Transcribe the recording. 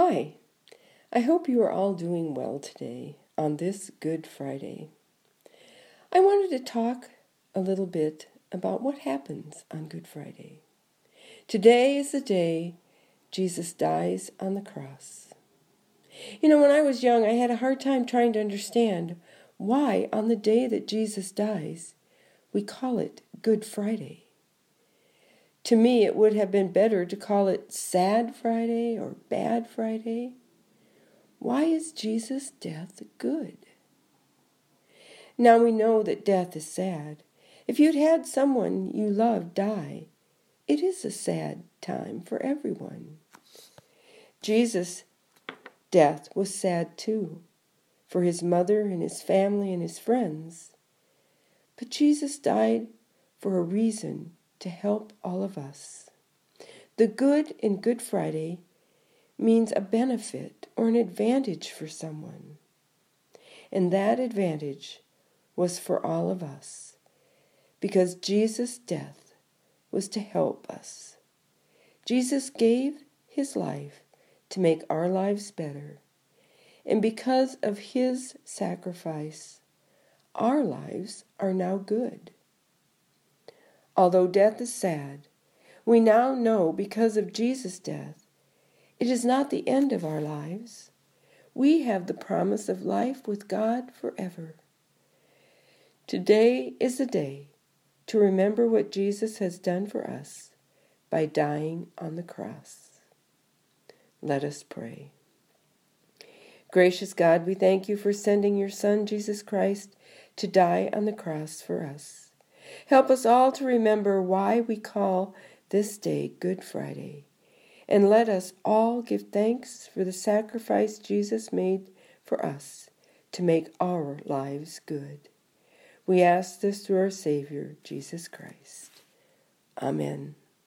Hi, I hope you are all doing well today on this Good Friday. I wanted to talk a little bit about what happens on Good Friday. Today is the day Jesus dies on the cross. You know, when I was young, I had a hard time trying to understand why, on the day that Jesus dies, we call it Good Friday. To me, it would have been better to call it Sad Friday or Bad Friday. Why is Jesus' death good? Now we know that death is sad. If you'd had someone you loved die, it is a sad time for everyone. Jesus' death was sad too, for his mother and his family and his friends. But Jesus died for a reason to help all of us. The good in Good Friday means a benefit or an advantage for someone. And that advantage was for all of us because Jesus' death was to help us. Jesus gave his life to make our lives better. And because of his sacrifice, our lives are now good. Although death is sad, we now know because of Jesus' death, it is not the end of our lives. We have the promise of life with God forever. Today is the day to remember what Jesus has done for us by dying on the cross. Let us pray. Gracious God, we thank you for sending your Son, Jesus Christ, to die on the cross for us. Help us all to remember why we call this day Good Friday. And let us all give thanks for the sacrifice Jesus made for us to make our lives good. We ask this through our Savior, Jesus Christ. Amen.